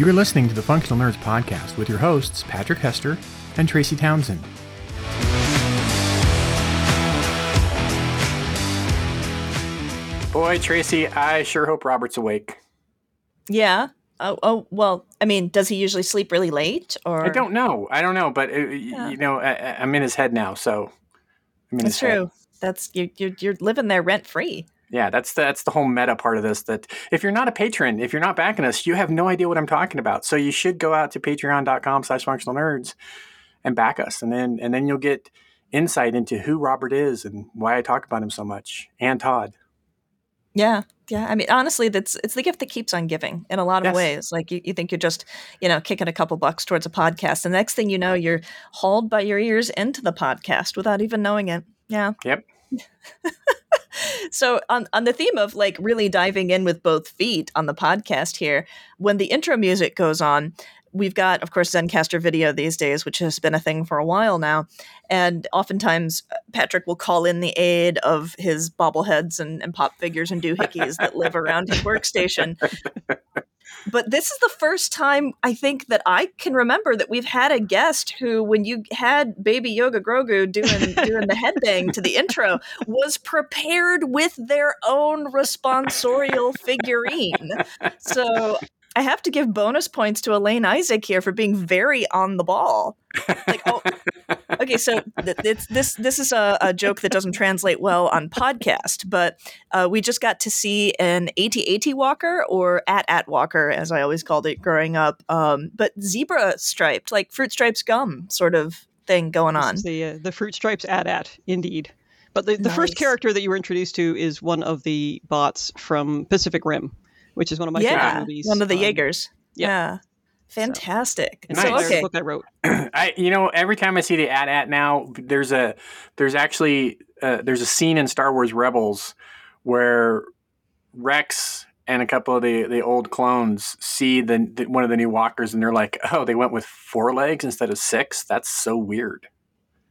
You are listening to the Functional Nerds podcast with your hosts, Patrick Hester and Tracy Townsend. Boy, Tracy, I sure hope Robert's awake. Yeah. Oh, oh well. I mean, does he usually sleep really late? Or I don't know. I don't know, but uh, you know, I, am in his head now, so I'm in That's true. Head. That's you, you're you're living there rent free. Yeah, that's the, that's the whole meta part of this. That if you're not a patron, if you're not backing us, you have no idea what I'm talking about. So you should go out to patreon.com/slash functional nerds and back us, and then and then you'll get insight into who Robert is and why I talk about him so much, and Todd. Yeah. Yeah. I mean, honestly, that's it's the gift that keeps on giving in a lot of yes. ways. Like you, you think you're just, you know, kicking a couple bucks towards a podcast. And the next thing you know, you're hauled by your ears into the podcast without even knowing it. Yeah. Yep. so on on the theme of like really diving in with both feet on the podcast here, when the intro music goes on, we've got, of course, Zencastr video these days, which has been a thing for a while now. And oftentimes, uh, Patrick will call in the aid of his bobbleheads and, and pop figures and doohickeys that live around his workstation. But this is the first time I think that I can remember that we've had a guest who, when you had Baby Yoda Grogu doing doing the headbang to the intro, was prepared with their own responsorial figurine. So I have to give bonus points to Elaine Isaak here for being very on the ball. Like, oh, okay, so th- this this is a, a, joke that doesn't translate well on podcast, but uh, we just got to see an AT-AT walker or at-at walker, as I always called it growing up, um, but zebra striped, like fruit stripes gum sort of thing going on. the uh, the fruit stripes at-at, indeed. But the, the nice. first character that you were introduced to is one of the bots from Pacific Rim which is one of my yeah, favorite movies. One of the um, Jaegers. Yeah. yeah. Fantastic. So, nice. okay. book I wrote. I, you know, every time I see the AT-AT now, there's a, there's actually, uh, there's a scene in Star Wars Rebels where Rex and a couple of the, the old clones see the, the, one of the new walkers and they're like, oh, they went with four legs instead of six. That's so weird.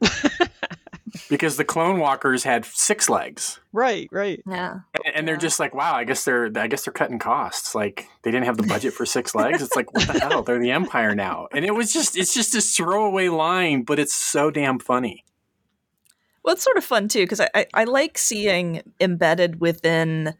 because the clone walkers had six legs. Right, right. Yeah. And, and they're just like, wow, I guess they're I guess they're cutting costs. Like they didn't have the budget for six legs. It's like, what the hell? They're the Empire now. And it was just it's just this throwaway line, but it's so damn funny. Well, it's sort of fun too because I, I, I like seeing embedded within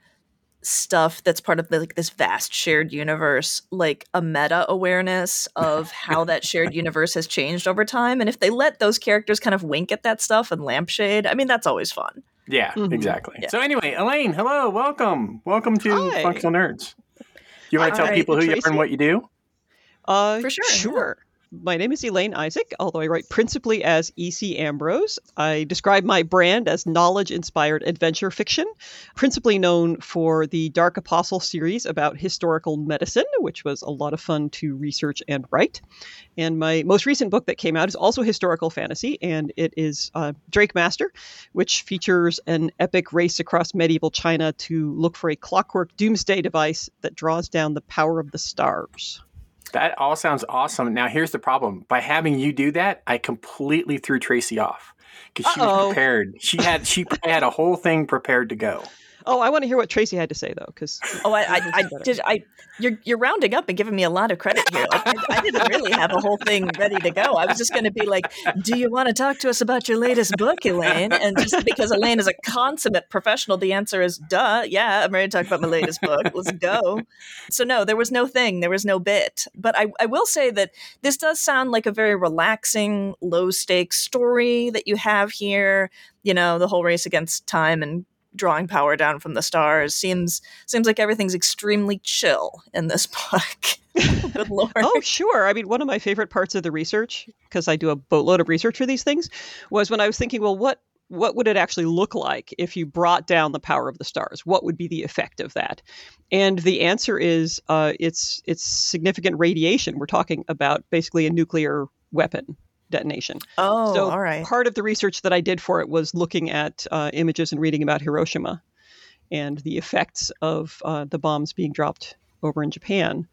stuff that's part of the, like this vast shared universe like a meta awareness of how that shared universe has changed over time and if they let those characters kind of wink at that stuff and lampshade i mean that's always fun yeah mm-hmm. exactly yeah. so anyway elaine hello welcome welcome to Hi. functional nerds Do you want to tell people who Tracy. you are and what you do uh for sure sure my name is Elaine Isaak, although I write principally as E.C. Ambrose. I describe my brand as knowledge inspired adventure fiction, principally known for the Dark Apostle series about historical medicine, which was a lot of fun to research and write. And my most recent book that came out is also historical fantasy, and it is uh, Drakemaster, which features an epic race across medieval China to look for a clockwork doomsday device that draws down the power of the stars. That all sounds awesome. Now, here's the problem: by having you do that, I completely threw Tracy off because she was prepared. She had she had a whole thing prepared to go. Oh, I want to hear what Tracy had to say though, because oh, I, I, I did. I you're you're rounding up and giving me a lot of credit here. Like, I, I, didn't really have a whole thing ready to go. I was just going to be like, "Do you want to talk to us about your latest book, Elaine?" And just because Elaine is a consummate professional, the answer is, "Duh, yeah, I'm ready to talk about my latest book. Let's go." So no, there was no thing, there was no bit. But I, I will say that this does sound like a very relaxing, low stakes story that you have here. You know, the whole race against time and drawing power down from the stars seems seems like everything's extremely chill in this book. Good lord. oh, sure. I mean, one of my favorite parts of the research, because I do a boatload of research for these things, was when I was thinking, well, what what would it actually look like if you brought down the power of the stars? What would be the effect of that? And the answer is uh, it's it's significant radiation. We're talking about basically a nuclear weapon detonation. Oh, so all right. Part of the research that I did for it was looking at uh, images and reading about Hiroshima and the effects of uh, the bombs being dropped over in Japan.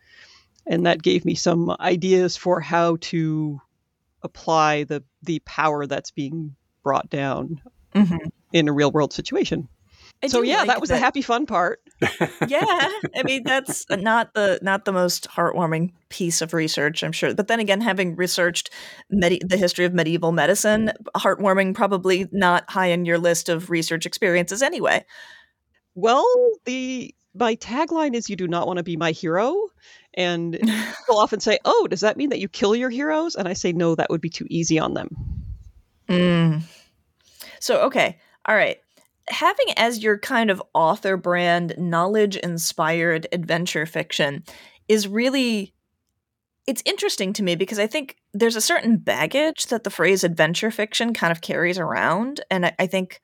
And that gave me some ideas for how to apply the, the power that's being brought down mm-hmm. in a real world situation. I so yeah, like that was that. the happy fun part. yeah, I mean that's not the not the most heartwarming piece of research, I'm sure. But then again, having researched medi- the history of medieval medicine, heartwarming probably not high in your list of research experiences anyway. Well, the my tagline is "You do not want to be my hero," and people often say, "Oh, does that mean that you kill your heroes?" And I say, "No, that would be too easy on them." Mm. So okay, all right having as your kind of author brand knowledge inspired adventure fiction is really it's interesting to me because I think there's a certain baggage that the phrase adventure fiction kind of carries around. And I, I think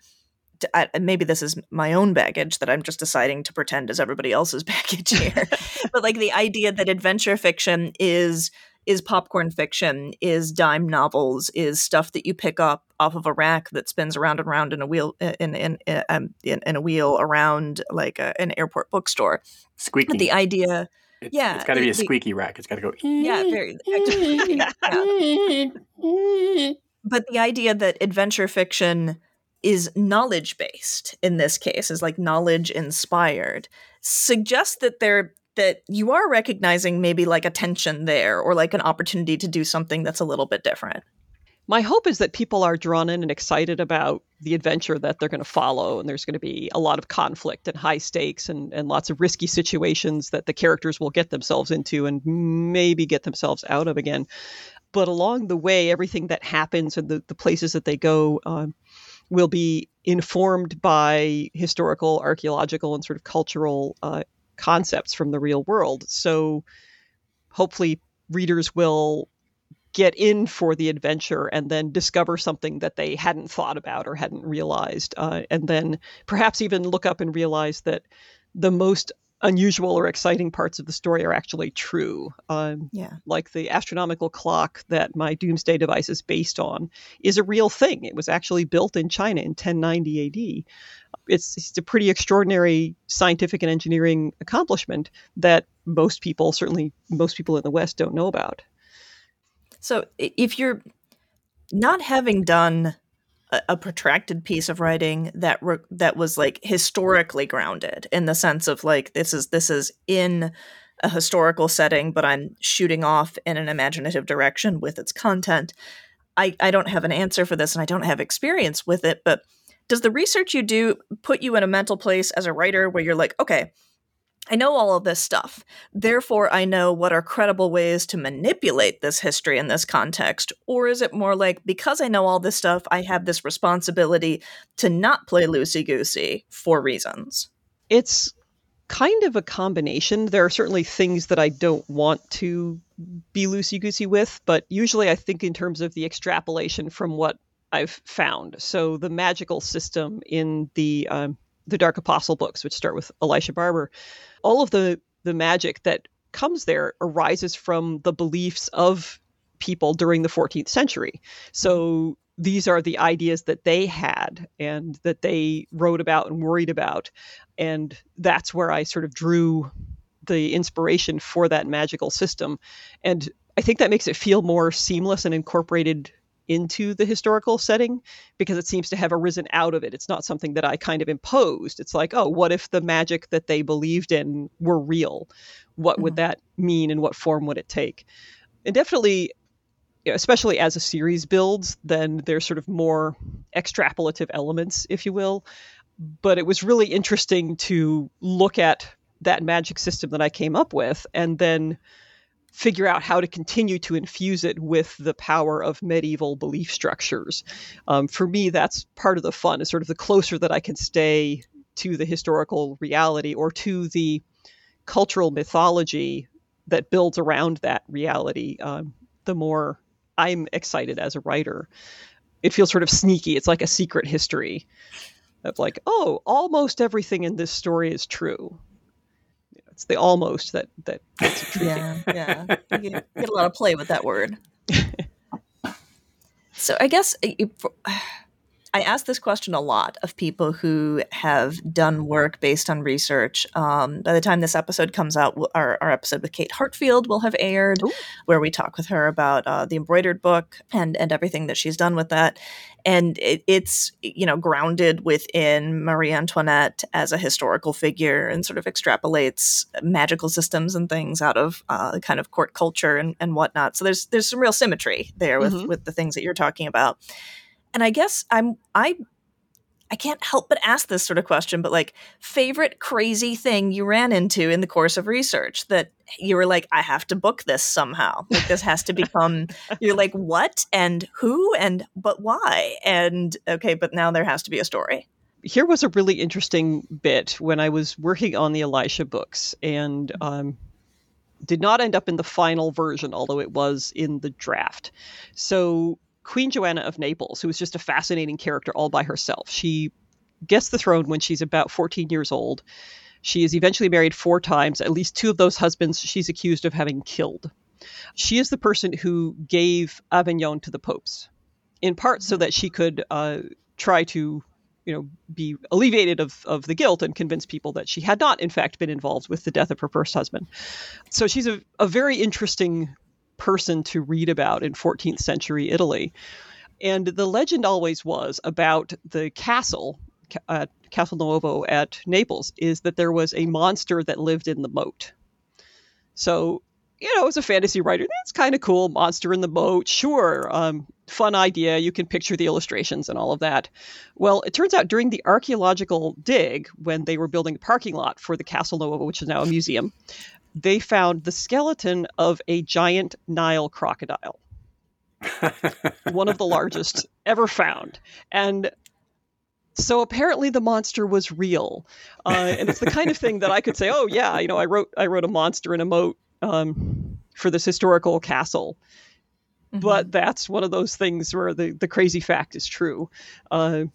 I, maybe this is my own baggage that I'm just deciding to pretend is everybody else's baggage here. but like the idea that adventure fiction is is popcorn fiction, is dime novels, is stuff that you pick up off of a rack that spins around and around in a wheel uh, in in in, um, in, in a wheel around like a, an airport bookstore. Squeaky. But the idea. It's, yeah, it's got to be a squeaky rack. It's got to go. Yeah, very. yeah. But the idea that adventure fiction is knowledge based in this case is like knowledge inspired suggests that there that you are recognizing maybe like a tension there or like an opportunity to do something that's a little bit different. My hope is that people are drawn in and excited about the adventure that they're going to follow, and there's going to be a lot of conflict and high stakes and, and lots of risky situations that the characters will get themselves into and maybe get themselves out of again. But along the way, everything that happens and the, the places that they go um, will be informed by historical, archaeological, and sort of cultural uh, concepts from the real world. So hopefully readers will get in for the adventure and then discover something that they hadn't thought about or hadn't realized uh, and then perhaps even look up and realize that the most unusual or exciting parts of the story are actually true. Um, yeah. Like the astronomical clock that my doomsday device is based on is a real thing. It was actually built in China in 1090 AD it's, it's a pretty extraordinary scientific and engineering accomplishment that most people, certainly most people in the West, don't know about. So if you're not having done a, protracted piece of writing that re- that was like historically grounded in the sense of like this is this is in a historical setting, but I'm shooting off in an imaginative direction with its content. I, I don't have an answer for this and I don't have experience with it, but does the research you do put you in a mental place as a writer where you're like, okay, I know all of this stuff. Therefore, I know what are credible ways to manipulate this history in this context. Or is it more like, because I know all this stuff, I have this responsibility to not play loosey goosey for reasons? It's kind of a combination. There are certainly things that I don't want to be loosey goosey with, but usually I think in terms of the extrapolation from what I've found. So the magical system in the um, the Dark Apostle books, which start with Elisha Barber, all of the the magic that comes there arises from the beliefs of people during the 14th century. So these are the ideas that they had and that they wrote about and worried about. And that's where I sort of drew the inspiration for that magical system. And I think that makes it feel more seamless and incorporated into the historical setting because it seems to have arisen out of it. It's not something that I kind of imposed. It's like, oh, what if the magic that they believed in were real? What mm-hmm. would that mean and what form would it take? And definitely, especially as a series builds, then there's sort of more extrapolative elements, if you will. But it was really interesting to look at that magic system that I came up with and then figure out how to continue to infuse it with the power of medieval belief structures. Um, for me, that's part of the fun, is sort of the closer that I can stay to the historical reality or to the cultural mythology that builds around that reality, um, the more I'm excited as a writer. It feels sort of sneaky. It's like a secret history of like, oh, almost everything in this story is true it's the almost that that yeah yeah you get, get, a lot of play with that word so i guess uh, I ask this question a lot of people who have done work based on research. Um, by the time this episode comes out, our, our episode with Kate Heartfield will have aired, Ooh. where we talk with her about uh, the embroidered book and and everything that she's done with that. And it, it's you know grounded within Marie Antoinette as a historical figure and sort of extrapolates magical systems and things out of uh, kind of court culture and, and whatnot. So there's there's some real symmetry there with mm-hmm. with the things that you're talking about and I guess I'm I I can't help but ask this sort of question, but like favorite crazy thing you ran into in the course of research that you were like, I have to book this somehow. Like this has to become you're like, what and who and but why? And okay, but now there has to be a story. Here was a really interesting bit when I was working on the Elisha books and um did not end up in the final version, although it was in the draft. So Queen Joanna of Naples, who is just a fascinating character all by herself. She gets the throne when she's about 14 years old. She is eventually married four times. At least two of those husbands she's accused of having killed. She is the person who gave Avignon to the popes, in part so that she could uh, try to, you know, be alleviated of, of the guilt and convince people that she had not, in fact, been involved with the death of her first husband. So she's a, a very interesting person to read about in 14th century Italy. And the legend always was about the castle, uh, Castle Nuovo at Naples, is that there was a monster that lived in the moat. So, you know, as a fantasy writer, that's kind of cool. Monster in the moat, sure. Um, fun idea. You can picture the illustrations and all of that. Well, it turns out during the archaeological dig, when they were building a parking lot for the Castle Nuovo, which is now a museum, they found the skeleton of a giant Nile crocodile. one of the largest ever found. And so apparently the monster was real. Uh, and it's the kind of thing that I could say, oh yeah, you know, I wrote I wrote a monster in a moat um, for this historical castle. Mm-hmm. But that's one of those things where the, the crazy fact is true. Uh,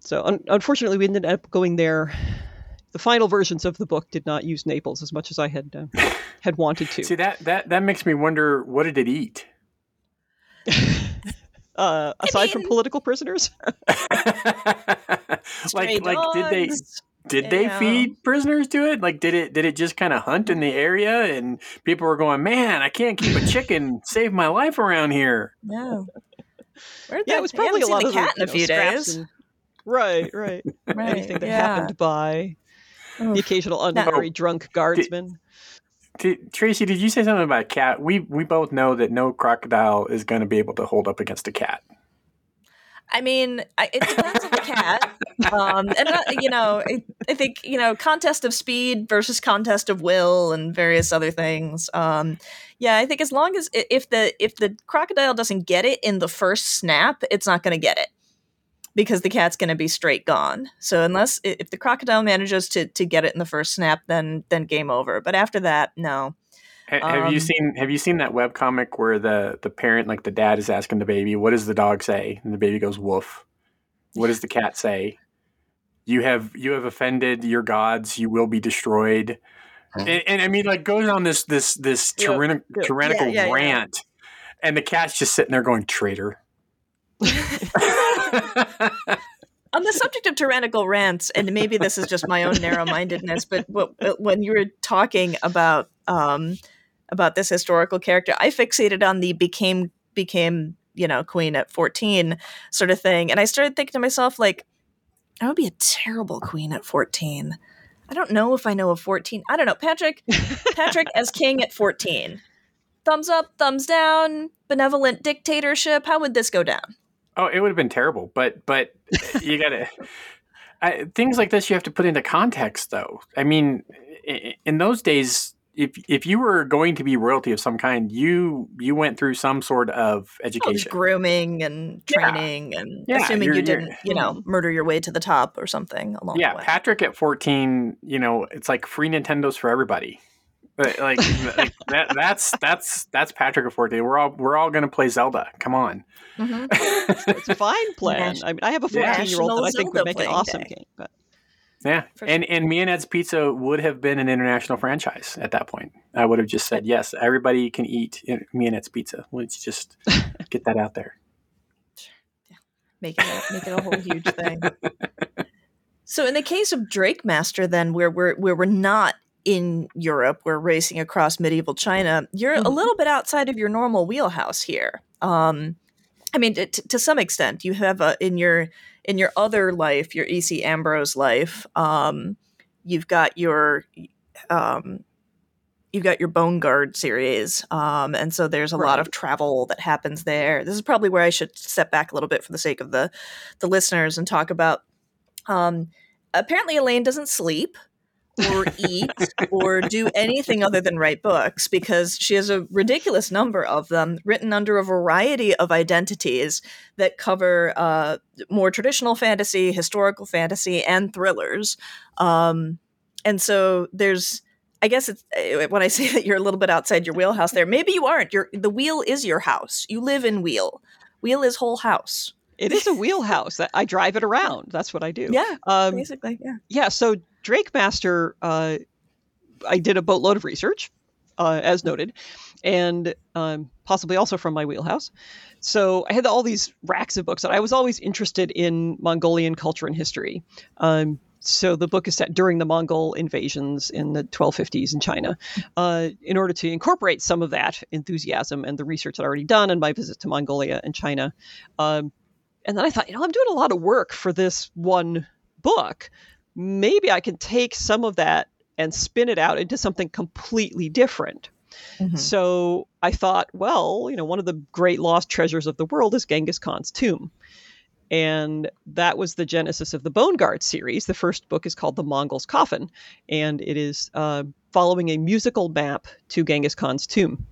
so un- unfortunately, we ended up going there the final versions of the book did not use Naples as much as I had uh, had wanted to. See that that that makes me wonder what did it eat? uh, aside I mean, from political prisoners, like like did they did they feed prisoners to it? Like did it did it just kind of hunt in the area and people were going, man, I can't keep a chicken save my life around here. No. yeah, it was probably a lot of cat in a few days. And, right, right, right. Anything that yeah. happened by the occasional unmarried drunk guardsman. Did, did, Tracy, did you say something about a cat? We we both know that no crocodile is going to be able to hold up against a cat. I mean, it depends on the cat, um, and uh, you know, I, I, think you know, contest of speed versus contest of will, and various other things. Um, yeah, I think as long as if the if the crocodile doesn't get it in the first snap, it's not going to get it because the cat's going to be straight gone. So unless if the crocodile manages to to get it in the first snap, then then game over. But after that, no. Have um, you seen Have you seen that web comic where the the parent, like the dad, is asking the baby, "What does the dog say?" and the baby goes, "Woof." What does the cat say? You have you have offended your gods. You will be destroyed. And, and, I mean, like goes on this this this tyranni- yeah, tyrannical yeah, yeah, rant, and the cat's just sitting there going, "Traitor." On the subject of tyrannical rants, and maybe this is just my own narrow-mindedness, but when you were talking about um, about this historical character, I fixated on the became became you know queen at 14 sort of thing, and I started thinking to myself like, I would be a terrible queen at 14. I don't know if I know a 14. I don't know. Patrick, Patrick as king at 14. Thumbs up, thumbs down, benevolent dictatorship. How would this go down? Oh, it would have been terrible, but but you got to things like this you have to put into context, though. I mean, in those days, if if you were going to be royalty of some kind, you you went through some sort of education, oh, grooming and training, yeah. and yeah, assuming you didn't, you know, murder your way to the top or something along yeah, the way. Patrick at fourteen, you know, it's like free Nintendos for everybody. But like, like that, that's that's that's Patrick Forte. We're all we're all gonna play Zelda. Come on. Mm-hmm. it's a fine plan. I mean, I have a fourteen year old that I think would make an awesome day. game. But yeah, For and sure. and Me and Ed's Pizza would have been an international franchise at that point. I would have just said yes. Everybody can eat Me and Ed's Pizza. Let's just get that out there. make it a, make it a whole huge thing. So in the case of Drakemaster, then where we're where we're not in Europe, we're racing across medieval China. You're mm-hmm. a little bit outside of your normal wheelhouse here. Um, I mean, t- to some extent, you have a, in your in your other life, your EC Ambrose life. Um, you've got your um, you've got your Bone Guard series, um, and so there's a right. lot of travel that happens there. This is probably where I should step back a little bit for the sake of the the listeners and talk about um, apparently, Elaine doesn't sleep or eat or do anything other than write books because she has a ridiculous number of them written under a variety of identities that cover uh, more traditional fantasy, historical fantasy, and thrillers. Um, and so there's. I guess it's eh, when I say that you're a little bit outside your wheelhouse there. Maybe you aren't. Your the wheel is your house. You live in wheel. Wheel is whole house. It is a wheelhouse. I drive it around. That's what I do. Yeah, um, basically. Yeah. Yeah. So Drakemaster, uh, I did a boatload of research, uh, as noted, and um, possibly also from my wheelhouse. So I had all these racks of books, and I was always interested in Mongolian culture and history. Um, so the book is set during the Mongol invasions in the 1250s in China. Uh, in order to incorporate some of that enthusiasm and the research I'd already done and my visit to Mongolia and China, um, and then I thought, you know, I'm doing a lot of work for this one book. Maybe I can take some of that and spin it out into something completely different. Mm-hmm. So I thought, well, you know, one of the great lost treasures of the world is Genghis Khan's tomb. And that was the genesis of the Bone Guard series. The first book is called The Mongol's Coffin, and it is uh, following a musical map to Genghis Khan's tomb.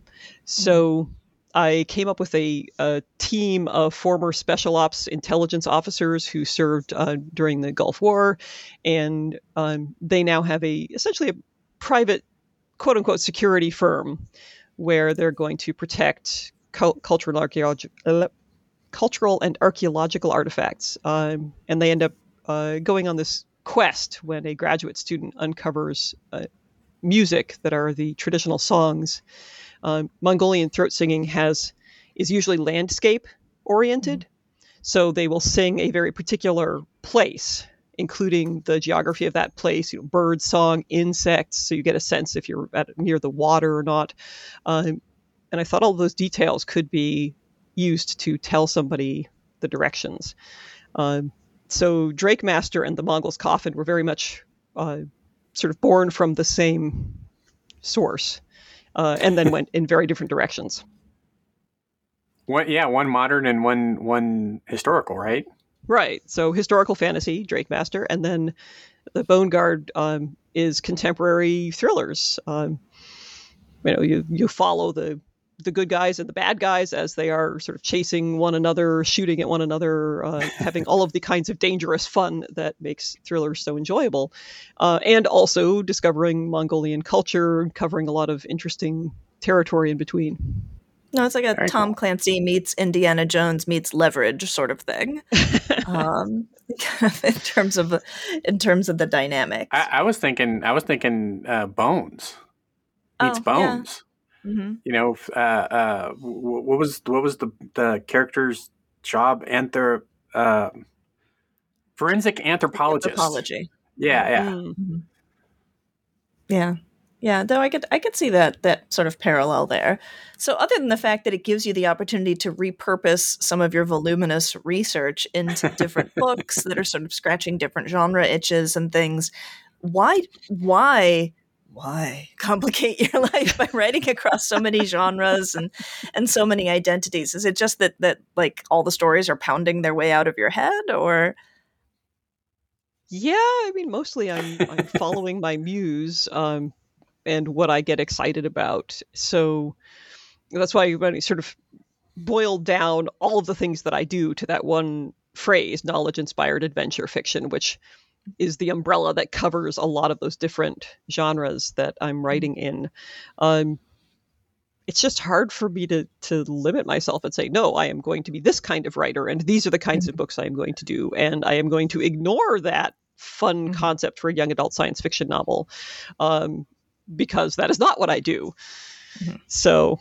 So I came up with a, a, team of former special ops intelligence officers who served uh, during the Gulf War, and um, they now have a essentially a private quote unquote security firm where they're going to protect cu- cultural archaeology. Uh, cultural and archaeological artifacts, um, and they end up uh, going on this quest when a graduate student uncovers uh, music that are the traditional songs uh, Mongolian throat singing has is usually landscape oriented, mm-hmm. so they will sing a very particular place, including the geography of that place, you know, bird song, insects, so you get a sense if you're at, near the water or not. Um, and I thought all those details could be used to tell somebody the directions. Um, so Drakemaster and the Mongol's Coffin were very much uh, sort of born from the same source uh, and then went in very different directions. What? Yeah, one modern and one one historical, right? Right. So historical fantasy, Drakemaster, and then the Bone Guard um, is contemporary thrillers. Um, you know, you you follow the the good guys and the bad guys as they are sort of chasing one another, shooting at one another, uh, having all of the kinds of dangerous fun that makes thrillers so enjoyable, uh, and also discovering Mongolian culture, covering a lot of interesting territory in between. No, it's like a Very Tom cool. Clancy meets Indiana Jones meets Leverage sort of thing. um, in terms of in terms of the dynamic. I, I was thinking, I was thinking, uh, Bones meets oh, Bones. Yeah. Mm-hmm. You know, uh, uh, what was what was the the character's job? Anthrop uh, forensic anthropologist. Anthropology. Yeah, yeah, mm-hmm. yeah, yeah. Though I could I could see that that sort of parallel there. So, other than the fact that it gives you the opportunity to repurpose some of your voluminous research into different books that are sort of scratching different genre itches and things, why why why complicate your life by writing across so many genres and and so many identities? Is it just that that like all the stories are pounding their way out of your head or? Yeah i mean mostly i'm i'm following my muse um and what i get excited about. So that's why I sort of boiled down all of the things that i do to that one phrase knowledge inspired adventure fiction which is the umbrella that covers a lot of those different genres that I'm mm-hmm. writing in. Um, it's just hard for me to to limit myself and say no i am going to be this kind of writer and these are the kinds mm-hmm. of books i am going to do and i am going to ignore that fun mm-hmm. concept for a young adult science fiction novel um, because that is not what i do mm-hmm. so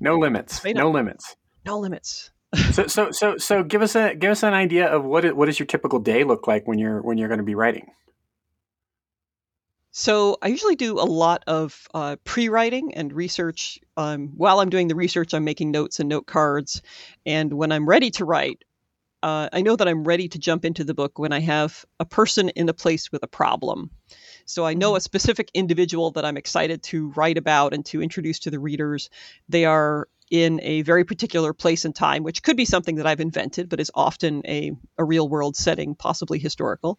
no limits no limits no limits so so so so give us a give us an idea of what it, what does your typical day look like when you're when you're going to be writing. So I usually do a lot of uh, pre-writing and research. Um, while I'm doing the research, I'm making notes and note cards. And when I'm ready to write, uh, I know that I'm ready to jump into the book when I have a person in a place with a problem. So I know mm-hmm. a specific individual that I'm excited to write about and to introduce to the readers. They are in a very particular place and time, which could be something that I've invented, but is often a, a real world setting, possibly historical.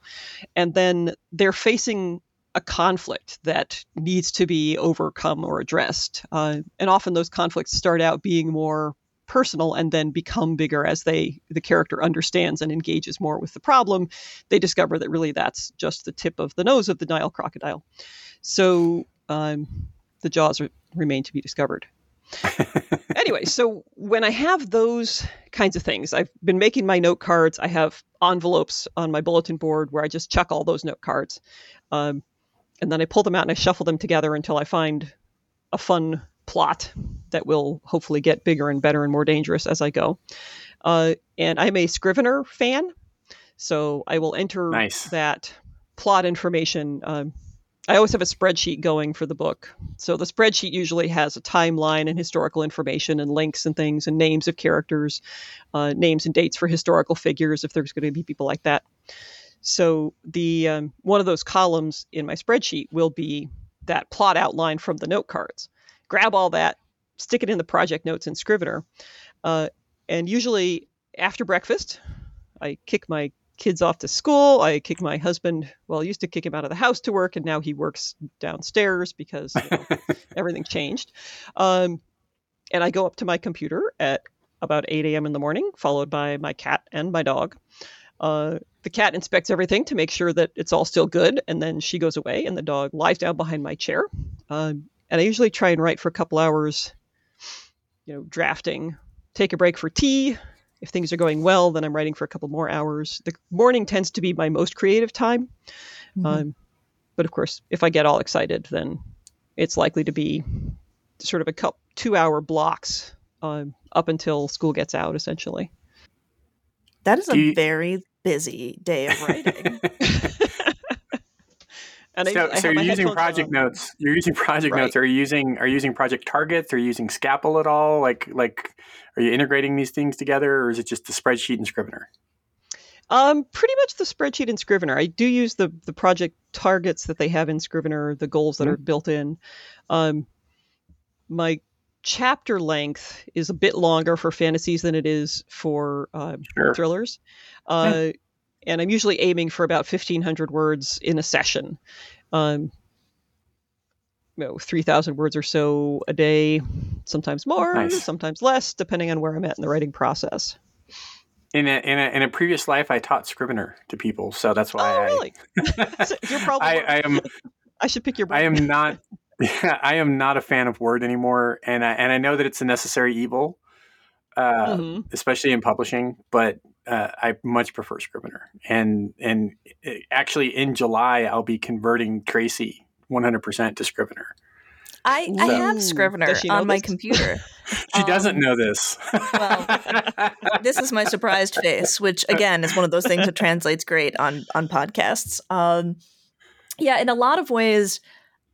And then they're facing a conflict that needs to be overcome or addressed. Uh, and often those conflicts start out being more personal and then become bigger as they the character understands and engages more with the problem they discover that really that's just the tip of the nose of the nile crocodile so um, the jaws are, remain to be discovered anyway so when i have those kinds of things i've been making my note cards i have envelopes on my bulletin board where i just chuck all those note cards um, and then i pull them out and i shuffle them together until i find a fun plot that will hopefully get bigger and better and more dangerous as I go. Uh, and I'm a Scrivener fan, so I will enter nice. that plot information. Um, I always have a spreadsheet going for the book. So the spreadsheet usually has a timeline and historical information and links and things and names of characters, uh, names and dates for historical figures if there's going to be people like that. So the um, one of those columns in my spreadsheet will be that plot outline from the note cards grab all that, stick it in the project notes in Scrivener. Uh, and usually after breakfast, I kick my kids off to school. I kick my husband, well, I used to kick him out of the house to work, and now he works downstairs because you know, everything changed. Um, and I go up to my computer at about 8 a.m. in the morning, followed by my cat and my dog. Uh, the cat inspects everything to make sure that it's all still good, and then she goes away, and the dog lies down behind my chair. Um, and I usually try and write for a couple hours, you know, drafting, take a break for tea. If things are going well, then I'm writing for a couple more hours. The morning tends to be my most creative time. Mm-hmm. Um, but of course, if I get all excited, then it's likely to be sort of a couple, two hour blocks um, up until school gets out, essentially. That is a you... very busy day of writing. And so, I, so you're using project on. notes. You're using project right. notes. Are you using are you using project targets? Are you using Scapple at all? Like like are you integrating these things together, or is it just the spreadsheet and Scrivener? Um, pretty much the spreadsheet and Scrivener. I do use the the project targets that they have in Scrivener, the goals that mm-hmm. are built in. Um, my chapter length is a bit longer for fantasies than it is for uh, sure. thrillers. Uh, and I'm usually aiming for about 1,500 words in a session. Um, you know, 3,000 words or so a day, sometimes more, nice. sometimes less, depending on where I'm at in the writing process. In a, in a, in a previous life, I taught Scrivener to people, so that's why oh, I. Really? so you're probably. I, I, am. I should pick your. Brain. I am not. Yeah, I am not a fan of Word anymore, and I, and I know that it's a necessary evil, uh, mm-hmm. especially in publishing. But uh, I much prefer Scrivener, and and uh, actually in July I'll be converting Tracy 100% to Scrivener. I, so, I have Scrivener on my computer. she um, doesn't know this. well, this is my surprised face, which again is one of those things that translates great on on podcasts. Um, yeah, in a lot of ways,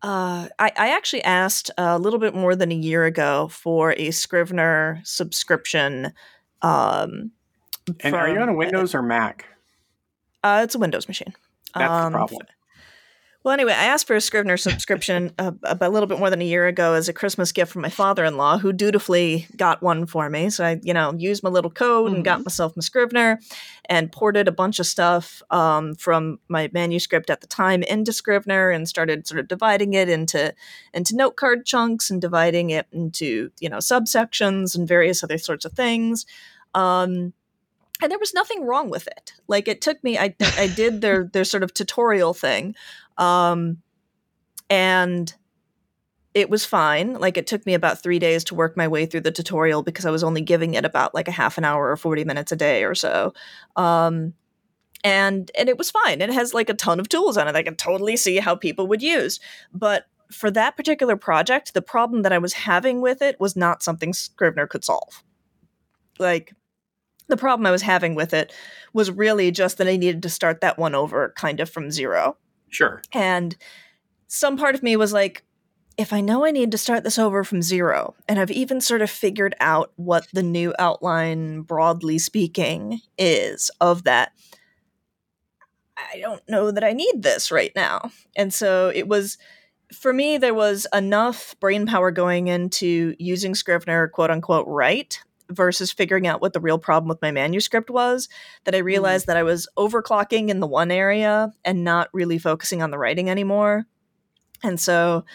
uh, I, I, actually asked a little bit more than a year ago for a Scrivener subscription um, and from, are you on a Windows or Mac? Uh, it's a Windows machine. That's um, the problem. Well, anyway, I asked for a Scrivener subscription uh, a little bit more than a year ago as a Christmas gift from my father-in-law, who dutifully got one for me. So I, you know, used my little code mm-hmm. and got mm-hmm. myself my Scrivener, and ported a bunch of stuff um, from my manuscript at the time into Scrivener, and started sort of dividing it into into note card chunks and dividing it into you know subsections and various other sorts of things. Um, and there was nothing wrong with it. Like it took me, I I did their their sort of tutorial thing, um, and it was fine. Like it took me about three days to work my way through the tutorial because I was only giving it about like a half an hour or forty minutes a day or so. Um, and and it was fine. It has like a ton of tools on it. I can totally see how people would use, but for that particular project, the problem that I was having with it was not something Scrivener could solve. Like the problem I was having with it was really just that I needed to start that one over kind of from zero. Sure. And some part of me was like, if I know I need to start this over from zero, and I've even sort of figured out what the new outline, broadly speaking, is of that, I don't know that I need this right now. And so it was, for me, there was enough brain power going into using Scrivener, quote unquote, right versus figuring out what the real problem with my manuscript was that I realized mm. that I was overclocking in the one area and not really focusing on the writing anymore. And so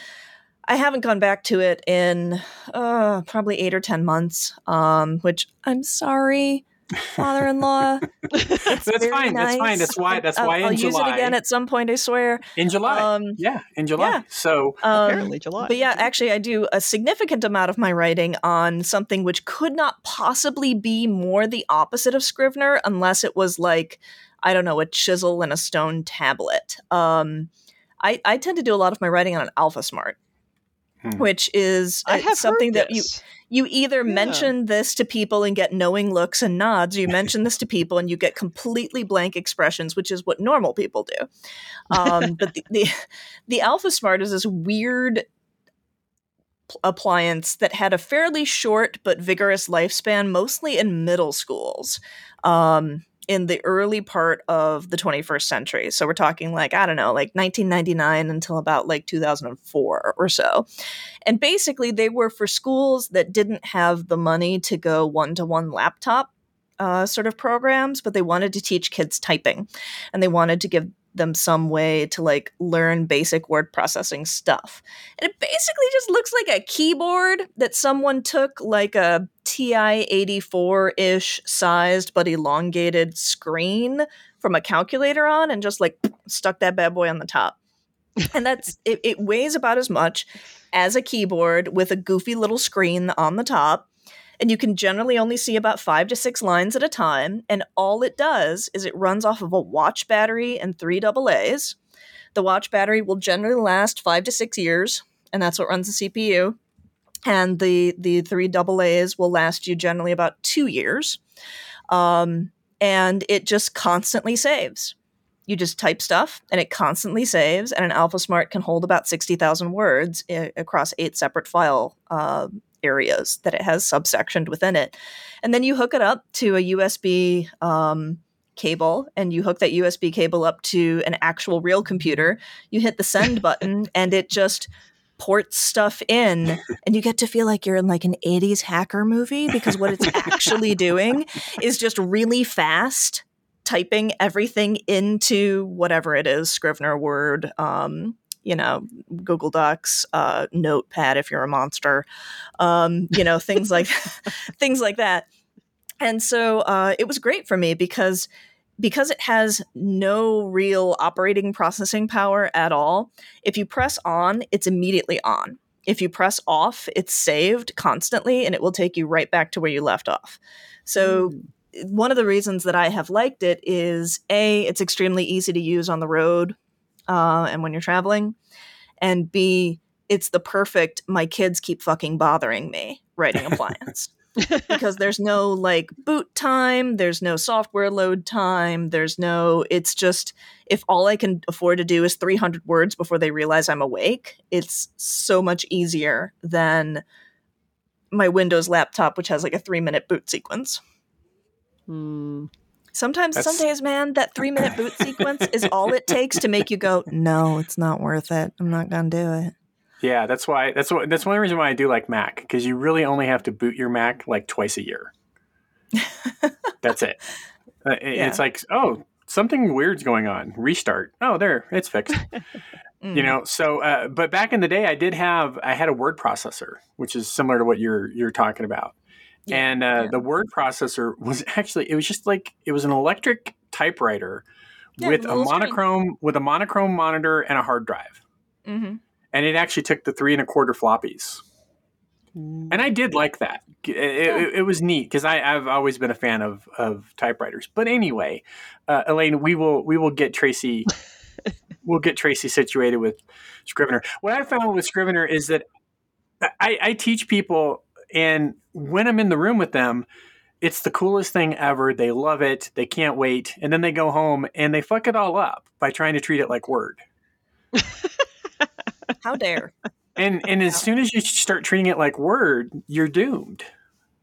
I haven't gone back to it in uh, probably eight or 10 months, um, which I'm sorry, father in law. that's fine. Nice. That's fine. That's why. That's why I'll, in I'll use it again at some point, I swear. In July. Um, yeah, in July. Yeah. So um, apparently July. But yeah, actually, I do a significant amount of my writing on something which could not possibly be more the opposite of Scrivener unless it was like, I don't know, a chisel and a stone tablet. Um, I, I tend to do a lot of my writing on an AlphaSmart hmm. which is uh, something that you you either yeah. mention this to people and get knowing looks and nods, you mention this to people and you get completely blank expressions, which is what normal people do. Um, but the, the the AlphaSmart is this weird appliance that had a fairly short but vigorous lifespan, mostly in middle schools. Um, in the early part of the 21st century. So we're talking like, I don't know, like 1999 until about like 2004 or so. And basically, they were for schools that didn't have the money to go one to one laptop uh, sort of programs, but they wanted to teach kids typing and they wanted to give them some way to like learn basic word processing stuff. And it basically just looks like a keyboard that someone took like a TI 84 ish sized but elongated screen from a calculator on and just like stuck that bad boy on the top. And that's it, it weighs about as much as a keyboard with a goofy little screen on the top and you can generally only see about five to six lines at a time. And all it does is it runs off of a watch battery and three AA's. The watch battery will generally last five to six years, and that's what runs the CPU. And the the three AA's will last you generally about two years. Um, and it just constantly saves. You just type stuff and it constantly saves, and an AlphaSmart can hold about 60,000 words I- across eight separate file uh, areas that it has subsectioned within it. And then you hook it up to a USB um, cable and you hook that USB cable up to an actual real computer. You hit the send button and it just ports stuff in and you get to feel like you're in like an 80s hacker movie because what it's actually doing is just really fast typing everything into whatever it is scrivener word um, you know, Google Docs, uh, Notepad if you're a monster, um, you know, things like things like that. And so uh, it was great for me because because it has no real operating processing power at all. If you press on, it's immediately on. If you press off, it's saved constantly and it will take you right back to where you left off. So mm one of the reasons that I have liked it is A, it's extremely easy to use on the road uh, and when you're traveling, and B, it's the perfect my kids keep fucking bothering me writing appliance. because there's no like boot time, there's no software load time, there's no it's just if all I can afford to do is 300 words before they realize I'm awake, it's so much easier than my Windows laptop which has like a 3 minute boot sequence. Hmm. Sometimes, That's... some days, man, that three minute boot sequence is all it takes to make you go, no, it's not worth it. I'm not going to do it. Yeah, that's why. That's what. That's one reason why I do like Mac because you really only have to boot your Mac like twice a year. that's it. Uh, yeah. It's like, oh, something weird's going on. Restart. Oh, there, it's fixed. mm. You know. So, uh, but back in the day, I did have I had a word processor, which is similar to what you're you're talking about. Yeah, and uh, yeah. the word processor was actually it was just like it was an electric typewriter yeah, with a monochrome screen. with a monochrome monitor and a hard drive. Mm-hmm. And it actually took the three and a quarter floppies. And I did like that. It, it, it was neat because I've always been a fan of, of typewriters. But anyway, uh, Elaine, we will we will get Tracy we'll get Tracy situated with Scrivener. What I found with Scrivener is that I, I teach people and when I'm in the room with them, it's the coolest thing ever. They love it. They can't wait. And then they go home and they fuck it all up by trying to treat it like Word. How dare. And and as soon as you start treating it like Word, you're doomed.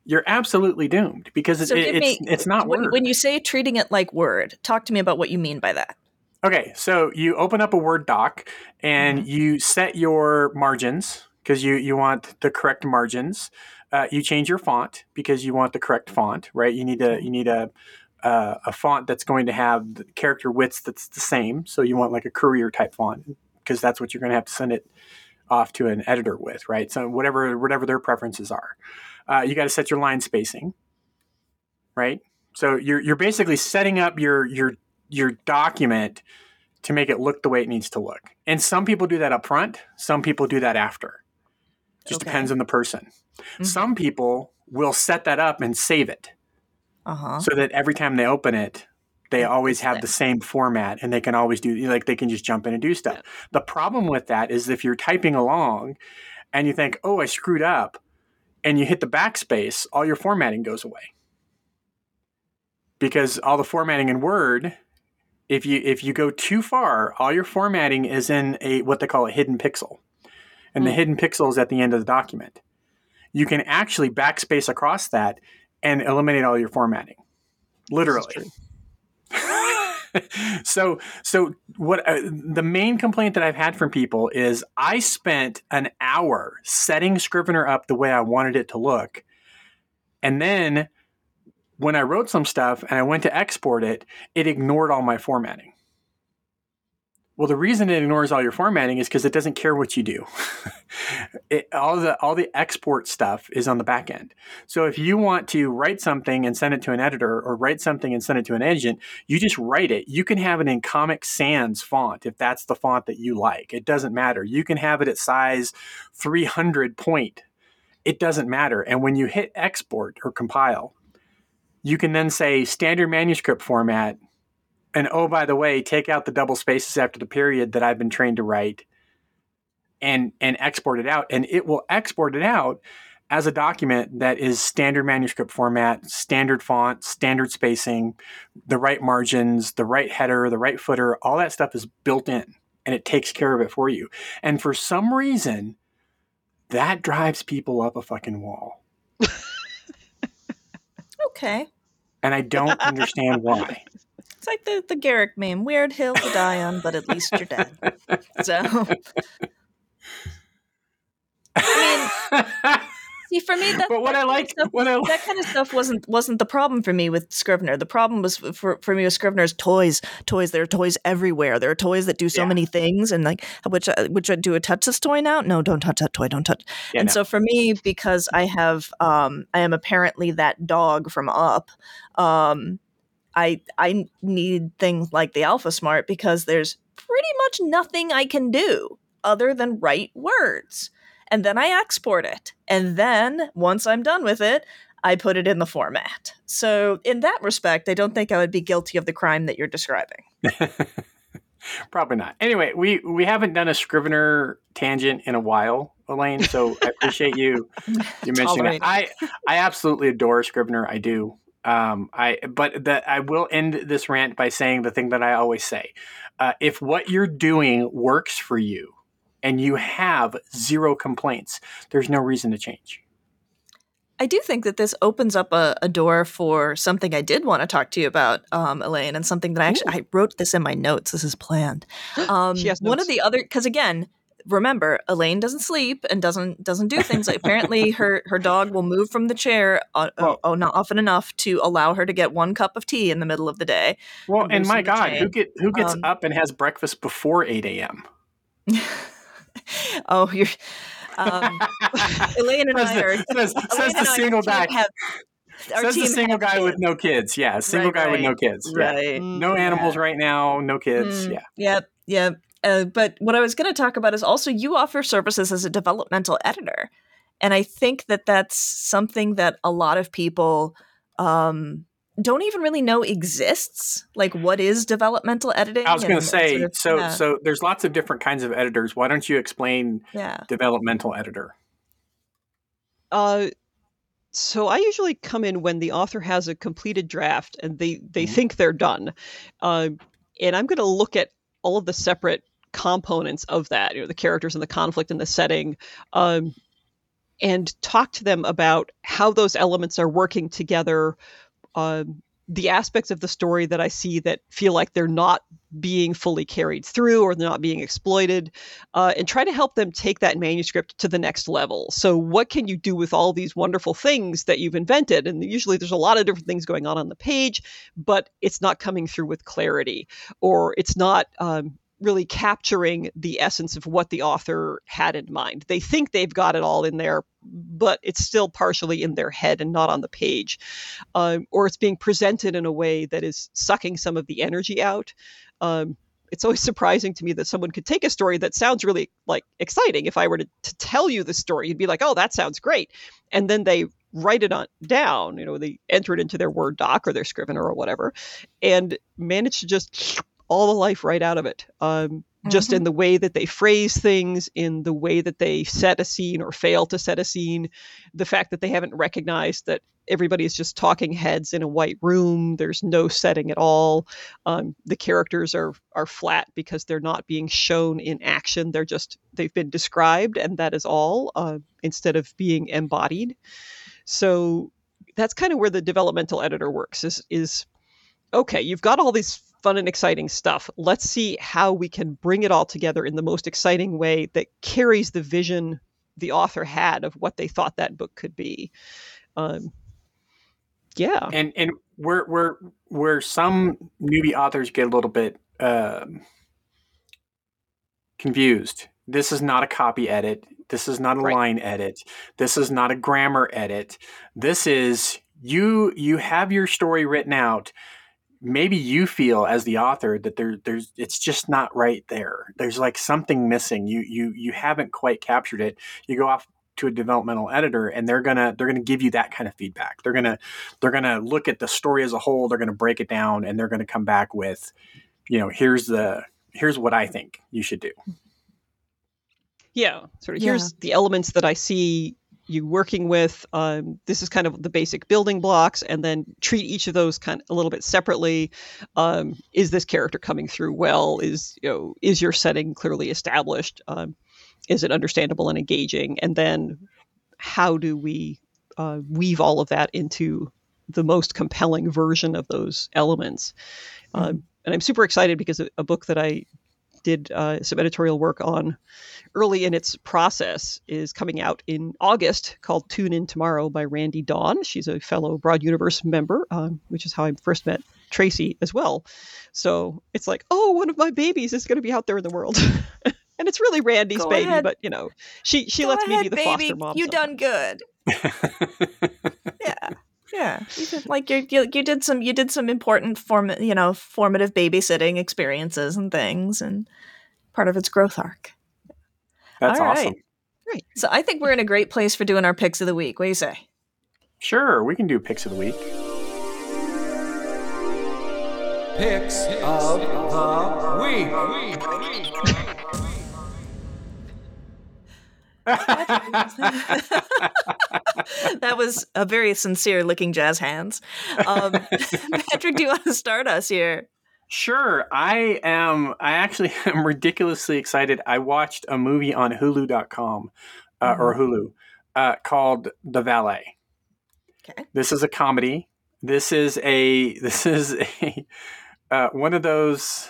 You're absolutely doomed because so it, it's me, it's not when, Word. When you say treating it like Word, talk to me about what you mean by that. Okay, so you open up a Word doc and mm-hmm. you set your margins because you you want the correct margins. Uh, you change your font because you want the correct font, right? You need a you need a uh, a font that's going to have the character widths that's the same. So you want like a courier type font because that's what you're going to have to send it off to an editor with, right? So whatever whatever their preferences are, uh, you got to set your line spacing, right? So you're you're basically setting up your your your document to make it look the way it needs to look. And some people do that up front. Some people do that after. Just okay. depends on the person. Mm-hmm. Some people will set that up and save it. Uh-huh. So that every time they open it, they always have the same format and they can always do like they can just jump in and do stuff. Yeah. The problem with that is if you're typing along and you think, "Oh, I screwed up." And you hit the backspace, all your formatting goes away. Because all the formatting in Word, if you if you go too far, all your formatting is in a what they call a hidden pixel and mm. the hidden pixel is at the end of the document. You can actually backspace across that and eliminate all your formatting. Literally. so so what uh, the main complaint that I've had from people is I spent an hour setting Scrivener up the way I wanted it to look. And then when I wrote some stuff and I went to export it, it ignored all my formatting. Well, the reason it ignores all your formatting is because it doesn't care what you do. it, all the all the export stuff is on the back end. So if you want to write something and send it to an editor, or write something and send it to an agent, you just write it. You can have it in Comic Sans font if that's the font that you like. It doesn't matter. You can have it at size 300 point. It doesn't matter. And when you hit export or compile, you can then say standard manuscript format and oh, by the way, take out the double spaces after the period that I've been trained to write and and export it out. And it will export it out as a document that is standard manuscript format, standard font, standard spacing, the right margins, the right header, the right footer, all that stuff is built in and it takes care of it for you. And for some reason, that drives people up a fucking wall. okay. And I don't understand why. It's like the, the Garak meme weird hill to die on, but at least you're dead. So. I mean, see, for me, that, but what that I like, stuff, what I, that kind of stuff wasn't wasn't the problem for me with Scrivener. The problem was for for me with Scrivener's toys. Toys. There are toys everywhere. There are toys that do so yeah. many things, and like which uh, which I do a touch this toy now? No, don't touch that toy. Don't touch. Yeah, and no. so for me, because I have um, I am apparently that dog from Up. Um, I I need things like the Alpha Smart because there's pretty much nothing I can do other than write words. And then I export it. And then once I'm done with it, I put it in the format. So in that respect, I don't think I would be guilty of the crime that you're describing. Probably not. Anyway, we we haven't done a Scrivener tangent in a while, Elaine. So I appreciate you you mentioning that. I I absolutely adore Scrivener. I do. Um, I but that I will end this rant by saying the thing that I always say: uh, if what you're doing works for you, and you have zero complaints, there's no reason to change. I do think that this opens up a, a, door for something I did want to talk to you about, um, Elaine, and something that I actually Ooh. I wrote this in my notes. This is planned. Um, one of the other because again, remember elaine doesn't sleep and doesn't doesn't do things like apparently her her dog will move from the chair uh, oh. oh not often enough to allow her to get one cup of tea in the middle of the day well and, and my god who get who gets um, up and has breakfast before 8 a.m oh you're um, elaine and says i are says, says the single guy have, Says the single guy kids. with no kids. Yeah, single right, guy right. with no kids. Right. Yeah. No animals yeah. right now. No kids. Mm, yeah. Yep. Yep. Uh, but what I was going to talk about is also you offer services as a developmental editor. And I think that that's something that a lot of people um, don't even really know exists. Like, what is developmental editing? I was going to say, sort of, so yeah. so there's lots of different kinds of editors. Why don't you explain yeah. developmental editor? Uh, so I usually come in when the author has a completed draft and they they mm-hmm. think they're done, uh, and I'm going to look at all of the separate components of that, you know, the characters and the conflict and the setting, um, and talk to them about how those elements are working together. Um, the aspects of the story that I see that feel like they're not being fully carried through or they're not being exploited, uh, and try to help them take that manuscript to the next level. So, what can you do with all these wonderful things that you've invented? And usually there's a lot of different things going on on the page, but it's not coming through with clarity, or it's not um, really capturing the essence of what the author had in mind. They think they've got it all in there, but it's still partially in their head and not on the page. Um, or it's being presented in a way that is sucking some of the energy out. Um, it's always surprising to me that someone could take a story that sounds really like exciting. If I were to, to tell you the story, you'd be like, "Oh, that sounds great," and then they write it on down. You know, they enter it into their Word doc or their Scrivener or whatever, and manage to just all the life right out of it. Um, just mm-hmm. in the way that they phrase things, in the way that they set a scene or fail to set a scene, the fact that they haven't recognized that everybody is just talking heads in a white room. There's no setting at all. Um, the characters are are flat because they're not being shown in action. They're just they've been described, and that is all uh, instead of being embodied. So that's kind of where the developmental editor works. Is is okay? You've got all these fun and exciting stuff. Let's see how we can bring it all together in the most exciting way that carries the vision the author had of what they thought that book could be. Um, yeah, and and where where where some newbie authors get a little bit uh, confused. This is not a copy edit. This is not a right. line edit. This is not a grammar edit. This is you you have your story written out maybe you feel as the author that there there's it's just not right there. There's like something missing. You you you haven't quite captured it. You go off to a developmental editor and they're gonna they're gonna give you that kind of feedback. They're gonna they're gonna look at the story as a whole they're gonna break it down and they're gonna come back with you know here's the here's what i think you should do. Yeah sort of yeah. here's the elements that i see you working with um, this is kind of the basic building blocks and then treat each of those kind of a little bit separately. Um, is this character coming through well? Is you know is your setting clearly established? Um, is it understandable and engaging? And then how do we uh, weave all of that into the most compelling version of those elements? Mm-hmm. and i'm super excited because a, a book that i did uh, some editorial work on early in its process is coming out in August called Tune In Tomorrow by Randee Dawn. She's a fellow Broad Universe member, um, which is how I first met Tracy as well. So it's like, oh, one of my babies is going to be out there in the world. and it's really Randee's Go baby, ahead. but you know, she she Go lets ahead, me be the baby. foster mom. You done good. yeah. Yeah, you did, like you, you you did some you did some important form you know formative babysitting experiences and things, and part of its growth arc. That's All awesome. Right. Right. So I think we're in a great place for doing our picks of the week. What do you say? Sure, we can do picks of the week. Picks of the week. That was a very sincere licking jazz hands. Um, Patrick, do you want to start us here? Sure. I am. I actually am ridiculously excited. I watched a movie on Hulu.com uh, mm-hmm. or Hulu uh, called The Valet. Okay. This is a comedy. This is a. This is a. Uh, one of those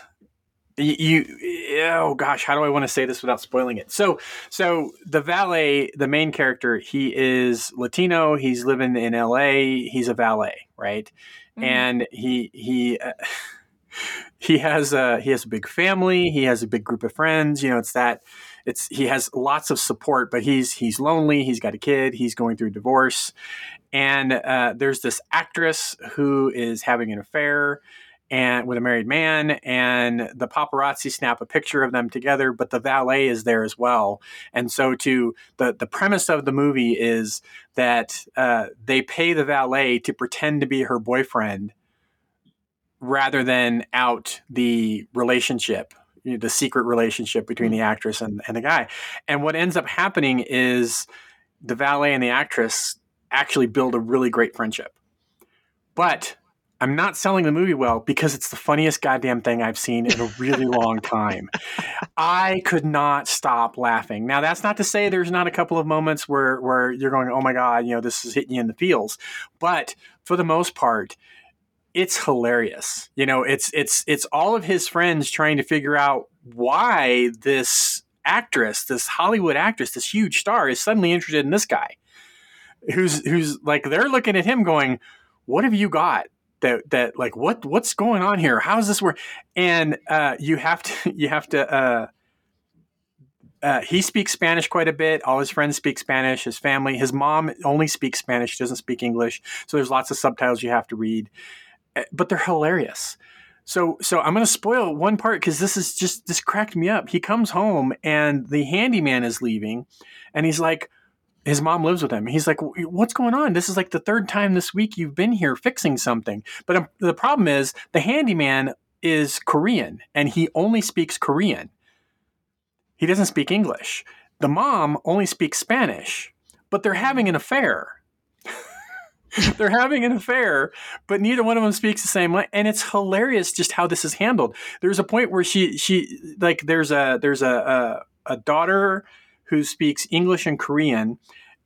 you, you, oh gosh how do i want to say this without spoiling it? So so the valet the main character he is latino he's living in la he's a valet right? Mm-hmm. and he he uh, he has a he has a big family he has a big group of friends you know it's that it's he has lots of support but he's he's lonely he's got a kid he's going through a divorce. And uh, there's this actress who is having an affair and with a married man and the paparazzi snap a picture of them together but the valet is there as well. And so to the the premise of the movie is that uh, they pay the valet to pretend to be her boyfriend rather than out the relationship you know, the secret relationship between the actress and, and the guy. And what ends up happening is the valet and the actress actually build a really great friendship. But I'm not selling the movie well because it's the funniest goddamn thing I've seen in a really long time. I could not stop laughing. Now that's not to say there's not a couple of moments where where you're going, "Oh my god, you know, this is hitting you in the feels." But for the most part, it's hilarious. You know, it's it's it's all of his friends trying to figure out why this actress, this Hollywood actress, this huge star is suddenly interested in this guy. Who's who's like they're looking at him going, "What have you got?" That that like what what's going on here? How does this work? And uh, you have to you have to. Uh, uh, he speaks Spanish quite a bit. All his friends speak Spanish. His family, his mom only speaks Spanish. She doesn't speak English. So there's lots of subtitles you have to read. Uh, but they're hilarious. So so I'm going to spoil one part because this is just this cracked me up. He comes home and the handyman is leaving, and he's like, his mom lives with him. He's like, "What's going on? This is like the third time this week you've been here fixing something." But um, the problem is the handyman is Korean and he only speaks Korean. He doesn't speak English. The mom only speaks Spanish, but they're having an affair. they're having an affair, but neither one of them speaks the same way, and it's hilarious just how this is handled. There's a point where she she like there's a there's a a, a daughter who speaks English and Korean,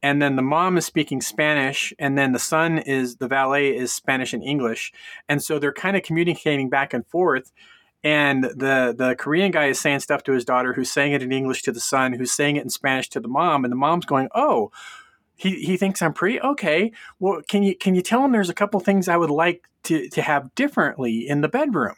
and then the mom is speaking Spanish, and then the son is the valet is Spanish and English, and so they're kind of communicating back and forth. And the the Korean guy is saying stuff to his daughter, who's saying it in English to the son, who's saying it in Spanish to the mom, and the mom's going, "Oh, he, he thinks I'm pretty. Okay, well, can you can you tell him there's a couple things I would like to to have differently in the bedroom?"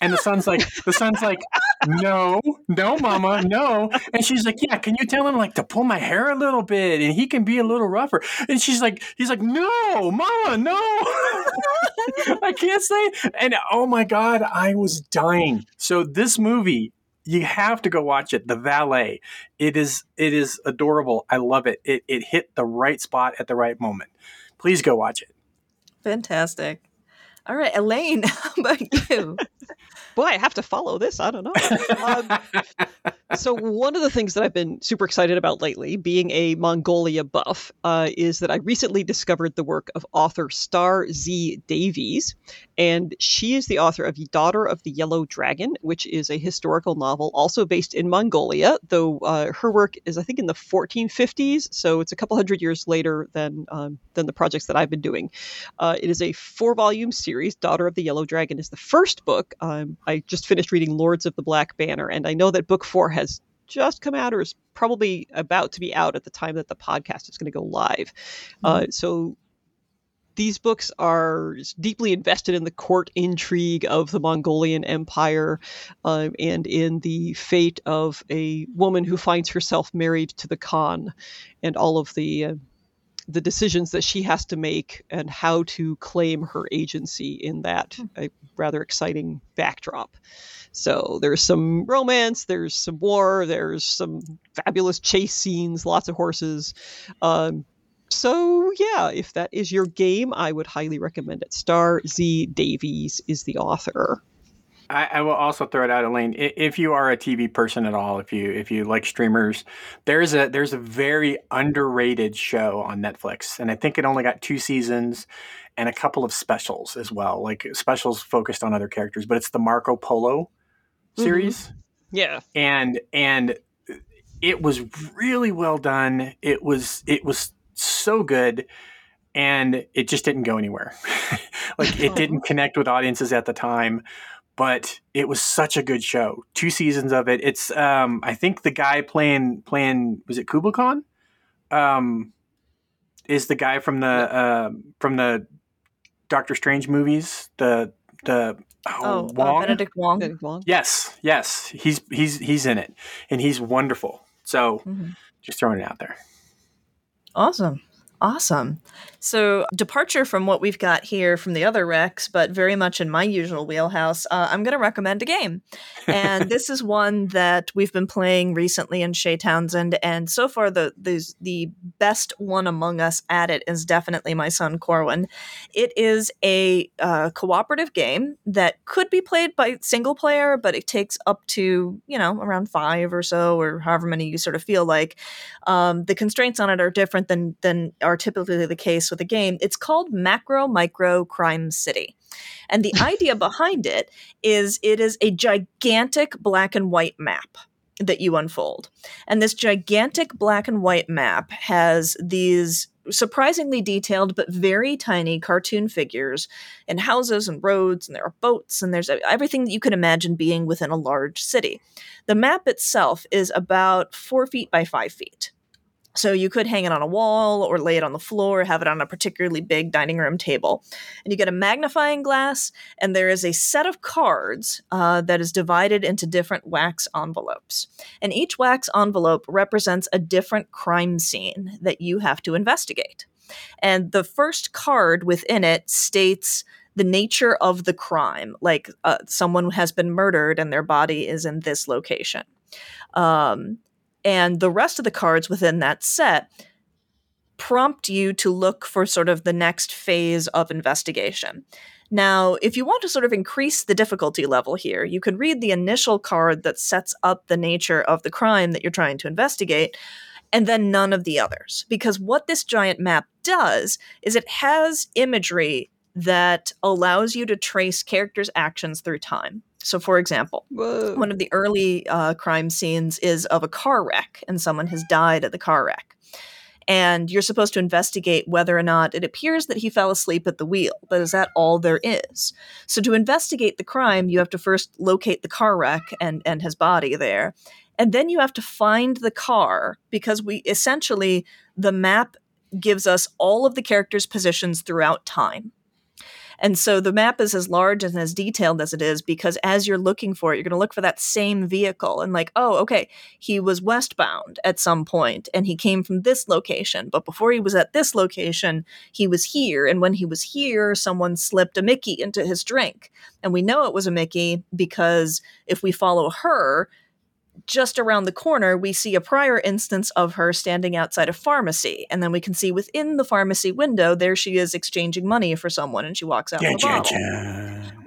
And the son's like, the son's like, no, no, mama, no. And she's like, yeah, can you tell him like to pull my hair a little bit and he can be a little rougher? And she's like, he's like, no, mama, no. I can't say. And oh my God, I was dying. So this movie, you have to go watch it. The Valet. It is, it is adorable. I love it. It, it hit the right spot at the right moment. Please go watch it. Fantastic. All right, Elaine, how about you? Boy, I have to follow this. I don't know. Um, so, one of the things that I've been super excited about lately, being a Mongolia buff, uh, is that I recently discovered the work of author Starr Z Davies. And she is the author of Daughter of the Yellow Dragon, which is a historical novel also based in Mongolia, though uh, her work is, I think, in the 1450s. So, it's a couple hundred years later than, um, than the projects that I've been doing. Uh, it is a four volume series. Daughter of the Yellow Dragon is the first book. Um, I just finished reading Lords of the Black Banner, and I know that book four has just come out or is probably about to be out at the time that the podcast is going to go live. Mm-hmm. Uh, so these books are deeply invested in the court intrigue of the Mongolian Empire uh, and in the fate of a woman who finds herself married to the Khan and all of the uh, the decisions that she has to make and how to claim her agency in that hmm. rather exciting backdrop. So there's some romance, there's some war, there's some fabulous chase scenes, lots of horses. Um, so yeah, if that is your game, I would highly recommend it. Starr Z Davies is the author. I, I, will also throw it out, Elaine. If you are a TV person at all, if you if you like streamers, there's a there's a very underrated show on Netflix, and I think it only got two seasons and a couple of specials as well, like specials focused on other characters. But it's the Marco Polo mm-hmm. series. Mm-hmm. Yeah, and and it was really well done. It was it was so good and it just didn't go anywhere. like it didn't connect with audiences at the time but it was such a good show. Two seasons of it. It's um, I think the guy playing playing was it Kublai Khan? Um, is the guy from the uh, from the Doctor Strange movies? The the oh, oh uh, Wong? Uh, Benedict Wong. Benedict Wong. Yes, yes, he's he's he's in it, and he's wonderful. So, mm-hmm. just throwing it out there. Awesome. Awesome. So, departure from what we've got here from the other Rex, but very much in my usual wheelhouse, uh, I'm going to recommend a game. And this is one that we've been playing recently in Chez Townsend. And so far, the, the, the best one among us at it is definitely my son Corwin. It is a uh, cooperative game that could be played by single player, but it takes up to, you know, around five or so, or however many you sort of feel like. Um, the constraints on it are different than, than are typically the case with a game, it's called Macro Micro Crime City. And the idea behind it is it is a gigantic black and white map that you unfold. And this gigantic black and white map has these surprisingly detailed but very tiny cartoon figures and houses and roads and there are boats and there's everything that you can imagine being within a large city. The map itself is about four feet by five feet. So you could hang it on a wall or lay it on the floor, have it on a particularly big dining room table. And you get a magnifying glass, and there is a set of cards uh, that is divided into different wax envelopes. And each wax envelope represents a different crime scene that you have to investigate. And the first card within it states the nature of the crime, like uh, someone has been murdered and their body is in this location. Um, and the rest of the cards within that set prompt you to look for sort of the next phase of investigation. Now, if you want to sort of increase the difficulty level here, you could read the initial card that sets up the nature of the crime that you're trying to investigate, and then none of the others. Because what this giant map does is it has imagery that allows you to trace characters' actions through time. So, for example, Whoa. one of the early uh, crime scenes is of a car wreck, and someone has died at the car wreck. And you're supposed to investigate whether or not it appears that he fell asleep at the wheel, but is that all there is? So, to investigate the crime, you have to first locate the car wreck and, and his body there. And then you have to find the car because we essentially, the map gives us all of the characters' positions throughout time. And so the map is as large and as detailed as it is because as you're looking for it, you're going to look for that same vehicle and like, oh, okay, he was westbound at some point and he came from this location. But before he was at this location, he was here. And when he was here, someone slipped a Mickey into his drink. And we know it was a Mickey because if we follow her, just around the corner, we see a prior instance of her standing outside a pharmacy. And then we can see within the pharmacy window, there she is exchanging money for someone and she walks out with a bottle.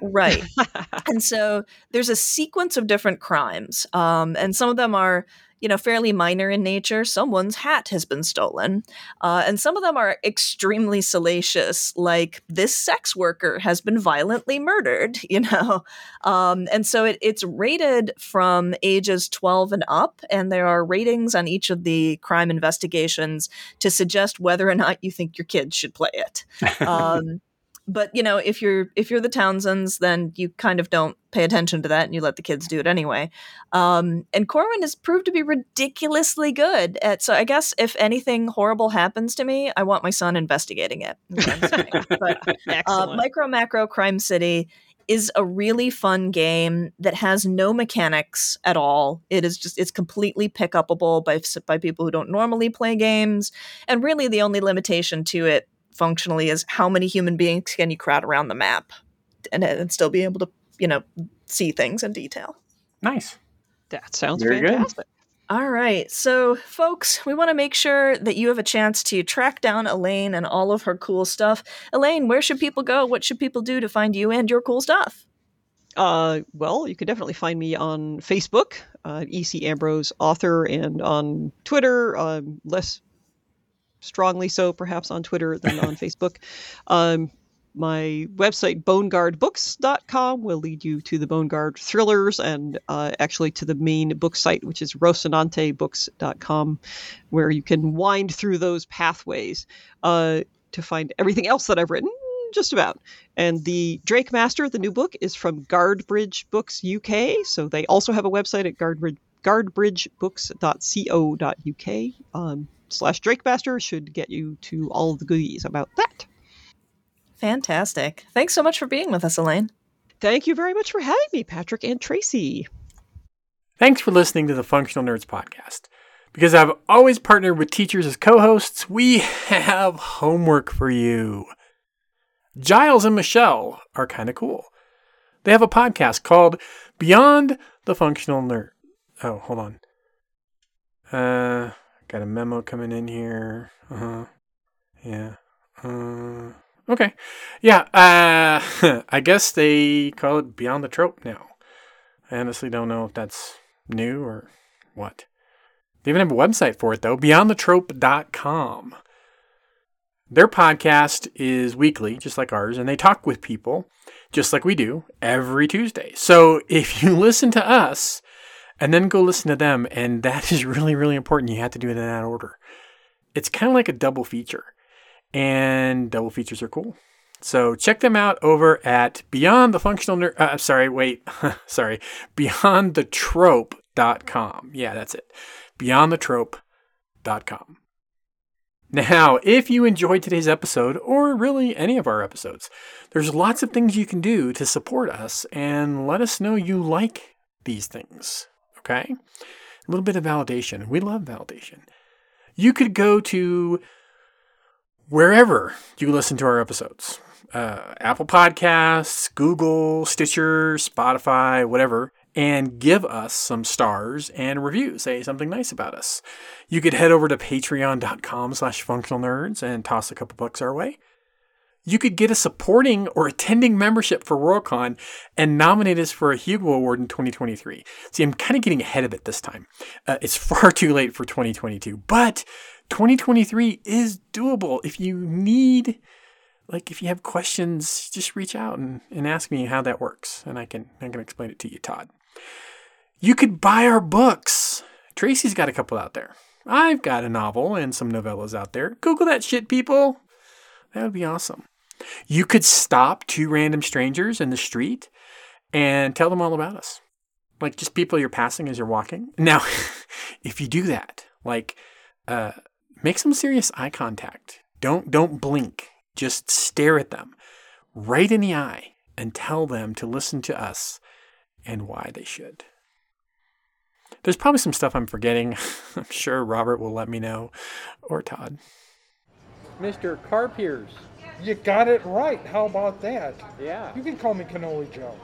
Right. and so there's a sequence of different crimes. Um, and some of them are you know, fairly minor in nature. Someone's hat has been stolen. Uh, and some of them are extremely salacious, like this sex worker has been violently murdered, you know. Um, and so it, it's rated from ages 12 and up, and there are ratings on each of the crime investigations to suggest whether or not you think your kids should play it. Um, but you know if you're if you're the townsends then you kind of don't pay attention to that and you let the kids do it anyway. Um, and corwin has proved to be ridiculously good at so i guess if anything horrible happens to me i want my son investigating it. But uh, micro macro crime city is a really fun game that has no mechanics at all. It is just it's completely pick upable by by people who don't normally play games, and really the only limitation to it functionally is how many human beings can you crowd around the map and, and still be able to, you know, see things in detail. Nice. That sounds Very fantastic. Good. All right. So, folks, we want to make sure that you have a chance to track down Elaine and all of her cool stuff. Elaine, where should people go? What should people do to find you and your cool stuff? Uh, well, you can definitely find me on Facebook, uh, EC Ambrose author, and on Twitter, um, less strongly so perhaps on Twitter than on Facebook. Um, my website, boneguardbooks.com, will lead you to the Boneguard thrillers and uh, actually to the main book site, which is rocinantebooks.com, where you can wind through those pathways uh, to find everything else that I've written. Just about. And the Drakemaster, the new book, is from Guardbridge Books UK. So they also have a website at guardbridge, guardbridgebooks.co.uk. Um, slash Drakemaster should get you to all the goodies about that. Fantastic. Thanks so much for being with us, Elaine. Thank you very much for having me, Patrick and Tracy. Thanks for listening to the Functional Nerds podcast. Because I've always partnered with teachers as co hosts, we have homework for you. Giles and Michelle are kind of cool. They have a podcast called Beyond the Functional Nerd. Oh, hold on. Uh, Got a memo coming in here. Uh huh. Yeah. Uh, okay. Yeah. Uh, I guess they call it Beyond the Trope now. I honestly don't know if that's new or what. They even have a website for it though, beyondthetrope.com. Their podcast is weekly, just like ours, and they talk with people just like we do every Tuesday. So if you listen to us and then go listen to them, and that is really, really important, you have to do it in that order. It's kind of like a double feature, and double features are cool. So check them out over at Beyond the Functional Nerd. Uh, sorry, wait, sorry, BeyondTheTrope.com. Yeah, that's it. BeyondTheTrope.com. Now, if you enjoyed today's episode, or really any of our episodes, there's lots of things you can do to support us and let us know you like these things. Okay? A little bit of validation. We love validation. You could go to wherever you listen to our episodes uh, Apple Podcasts, Google, Stitcher, Spotify, whatever and give us some stars and reviews. Say something nice about us. You could head over to patreon.com slash functional nerds and toss a couple bucks our way. You could get a supporting or attending membership for Worldcon and nominate us for a Hugo Award in 2023. See, I'm kind of getting ahead of it this time. Uh, it's far too late for 2022, but 2023 is doable. If you need, like, if you have questions, just reach out and, and ask me how that works, and I can I can explain it to you, Todd. You could buy our books. Tracy's got a couple out there. I've got a novel and some novellas out there. Google that shit, people. That would be awesome. You could stop two random strangers in the street and tell them all about us. Like just people you're passing as you're walking. Now, if you do that, like uh, make some serious eye contact. Don't don't blink. Just stare at them right in the eye and tell them to listen to us and why they should. There's probably some stuff I'm forgetting. I'm sure Robert will let me know, or Todd. Mr. Carpiers. You got it right. How about that? Yeah. You can call me Cannoli Joe.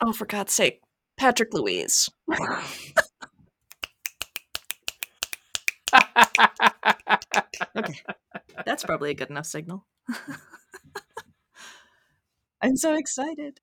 Oh, for God's sake. Patrick Louise. okay. That's probably a good enough signal. I'm so excited.